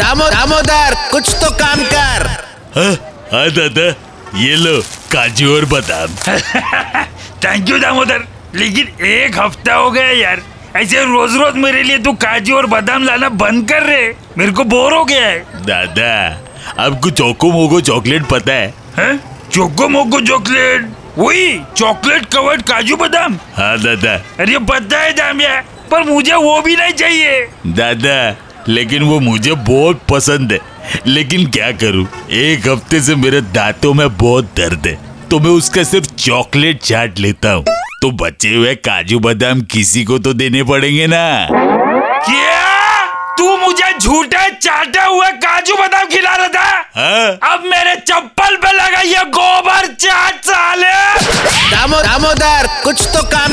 दामो दामोदर कुछ तो काम कर। हाँ हाँ दादा ये लो काजू और बादाम। Thank you Damodar. लेकिन एक हफ़्ता हो गया यार। ऐसे रोज रोज मेरे लिए तू काजू और बादाम लाना बंद कर रहे मेरे को बोर हो गया है। दादा आपको चौको मोगो चॉकलेट पता है? हैं? चोको मोको चॉकलेट? वही चॉकलेट कवर्ड काजू बादाम। हाँ दादा। अरे पता है दामिया पर मुझे वो भी नहीं चाहिए। दादा लेकिन वो मुझे बहुत पसंद है। लेकिन क्या करूँ? एक हफ़्ते से मेरे दांतों में बहुत दर्द है। तो मैं उसका सिर्फ़ चॉकलेट चाट लेता हूँ। तो बचे हुए काजू बादाम किसी को तो देने पड़ेंगे ना। क्या? तू मुझे झूठे चाटे हुए काजू बादाम खिला रहा था? हाँ। अब मेरे चप्पल पे लगा ये गोबर चाट साले। दामो दामोदर कुछ तो काम